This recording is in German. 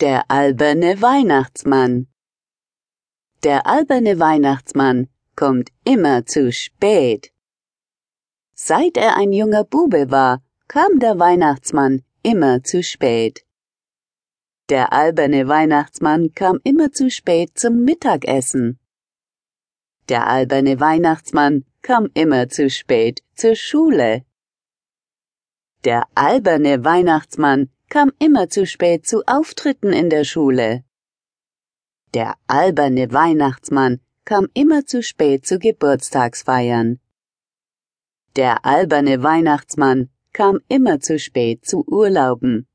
Der alberne Weihnachtsmann. Der alberne Weihnachtsmann kommt immer zu spät. Seit er ein junger Bube war, kam der Weihnachtsmann immer zu spät. Der alberne Weihnachtsmann kam immer zu spät zum Mittagessen. Der alberne Weihnachtsmann kam immer zu spät zur Schule. Der alberne Weihnachtsmann kam immer zu spät zu Auftritten in der Schule. Der alberne Weihnachtsmann kam immer zu spät zu Geburtstagsfeiern. Der alberne Weihnachtsmann kam immer zu spät zu Urlauben.